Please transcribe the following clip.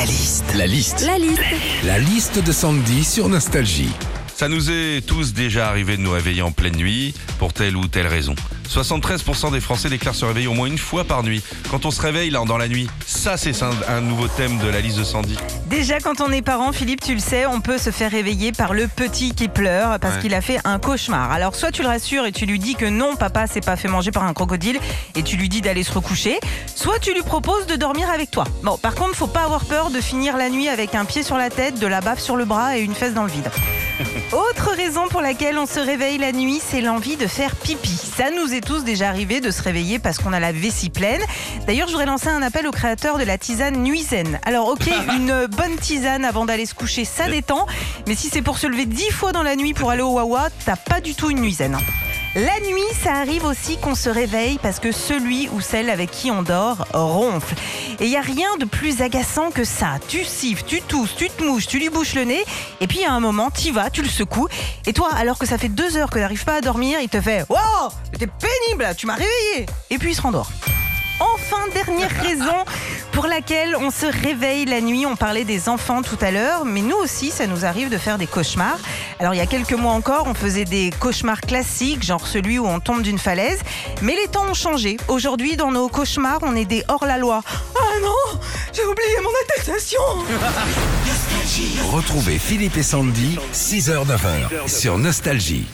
La liste. La liste. La liste. La liste de Sandy sur Nostalgie. Ça nous est tous déjà arrivé de nous réveiller en pleine nuit pour telle ou telle raison. 73% des Français déclarent se réveiller au moins une fois par nuit. Quand on se réveille là dans la nuit, ça c'est un, un nouveau thème de la liste de Sandy. Déjà, quand on est parent, Philippe, tu le sais, on peut se faire réveiller par le petit qui pleure parce Ouais. qu'il a fait un cauchemar. Alors, soit tu le rassures et tu lui dis que non, papa s'est pas fait manger par un crocodile et tu lui dis d'aller se recoucher, soit tu lui proposes de dormir avec toi. Bon, par contre, faut pas avoir peur de finir la nuit avec un pied sur la tête, de la baffe sur le bras et une fesse dans le vide. Autre raison pour laquelle on se réveille la nuit, c'est l'envie de faire pipi. Ça nous est tous déjà arrivé de se réveiller parce qu'on a la vessie pleine. D'ailleurs, je voudrais lancer un appel aux créateurs de la tisane Nuisaine. Alors, ok, une bonne tisane avant d'aller se coucher, ça détend. Mais si c'est pour se lever dix fois dans la nuit pour aller au Wawa, t'as pas du tout une Nuisaine. La nuit, ça arrive aussi qu'on se réveille parce que celui ou celle avec qui on dort ronfle. Et il y a rien de plus agaçant que ça. Tu siffles, tu tousses, tu te mouches, tu lui bouches le nez, et puis à un moment, t'y vas, tu le secoues, et toi, alors que ça fait deux heures que t'arrives pas à dormir, il te fait « Wow, t'es pénible, tu m'as réveillé !» Et puis il se rendort. Enfin, dernière raison pour laquelle on se réveille la nuit. On parlait des enfants tout à l'heure, mais nous aussi, ça nous arrive de faire des cauchemars. Alors, il y a quelques mois encore, on faisait des cauchemars classiques, genre celui où on tombe d'une falaise. Mais les temps ont changé. Aujourd'hui, dans nos cauchemars, on est des hors-la-loi. Ah non, j'ai oublié mon attestation Retrouvez Philippe et Sandy, 6h-9h sur Nostalgie.